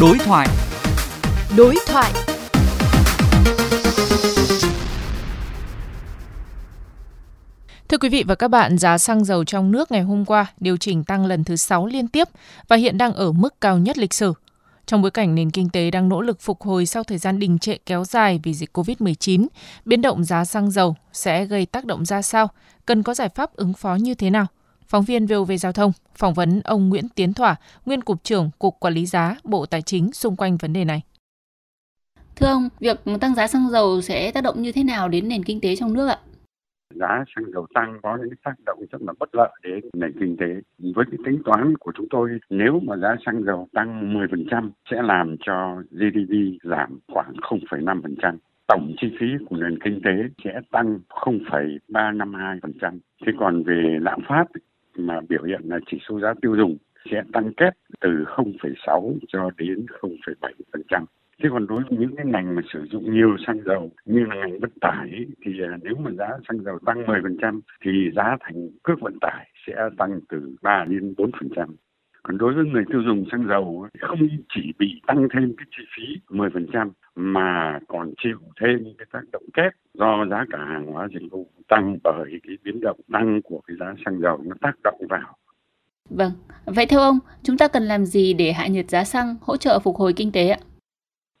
Đối thoại. Đối thoại. Thưa quý vị và các bạn, giá xăng dầu trong nước ngày hôm qua điều chỉnh tăng lần thứ 6 liên tiếp và hiện đang ở mức cao nhất lịch sử. Trong bối cảnh nền kinh tế đang nỗ lực phục hồi sau thời gian đình trệ kéo dài vì dịch COVID-19, biến động giá xăng dầu sẽ gây tác động ra sao? Cần có giải pháp ứng phó như thế nào? Phóng viên VOV Giao thông phỏng vấn ông Nguyễn Tiến Thỏa, nguyên cục trưởng Cục Quản lý giá, Bộ Tài chính xung quanh vấn đề này. Thưa ông, việc tăng giá xăng dầu sẽ tác động như thế nào đến nền kinh tế trong nước ạ? giá xăng dầu tăng có những tác động rất là bất lợi đến nền kinh tế. Với cái tính toán của chúng tôi, nếu mà giá xăng dầu tăng 10% sẽ làm cho GDP giảm khoảng 0,5% tổng chi phí của nền kinh tế sẽ tăng 0,352%. Thế còn về lạm phát mà biểu hiện là chỉ số giá tiêu dùng sẽ tăng kép từ 0,6 cho đến 0,7%. Thế còn đối với những cái ngành mà sử dụng nhiều xăng dầu như là ngành vận tải thì à, nếu mà giá xăng dầu tăng 10% thì giá thành cước vận tải sẽ tăng từ 3 đến 4%. Còn đối với người tiêu dùng xăng dầu không chỉ bị tăng thêm cái chi phí 10% mà còn chịu thêm cái tác động kép do giá cả hàng hóa dịch vụ tăng bởi cái biến động tăng của cái giá xăng dầu nó tác động vào. Vâng, vậy theo ông, chúng ta cần làm gì để hạ nhiệt giá xăng, hỗ trợ phục hồi kinh tế ạ?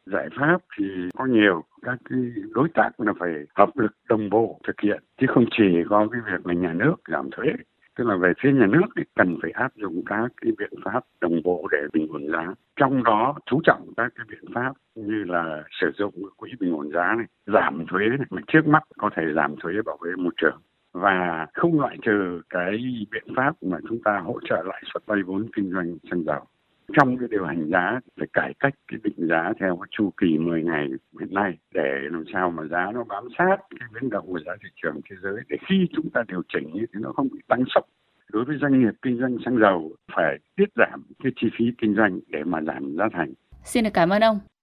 giải pháp thì có nhiều các cái đối tác là phải hợp lực đồng bộ thực hiện chứ không chỉ có cái việc là nhà nước giảm thuế tức là về phía nhà nước thì cần phải áp dụng các cái biện pháp đồng bộ để bình ổn giá. Trong đó chú trọng các cái biện pháp như là sử dụng quỹ bình ổn giá này, giảm thuế này, mà trước mắt có thể giảm thuế bảo vệ môi trường. Và không loại trừ cái biện pháp mà chúng ta hỗ trợ lãi suất vay vốn kinh doanh xăng dầu trong cái điều hành giá phải cải cách cái định giá theo cái chu kỳ 10 ngày hiện nay, để làm sao mà giá nó bám sát cái biến động của giá thị trường thế giới, để khi chúng ta điều chỉnh thì nó không bị tăng sốc đối với doanh nghiệp kinh doanh xăng dầu, phải tiết giảm cái chi phí kinh doanh để mà giảm giá thành. Xin được cảm ơn ông.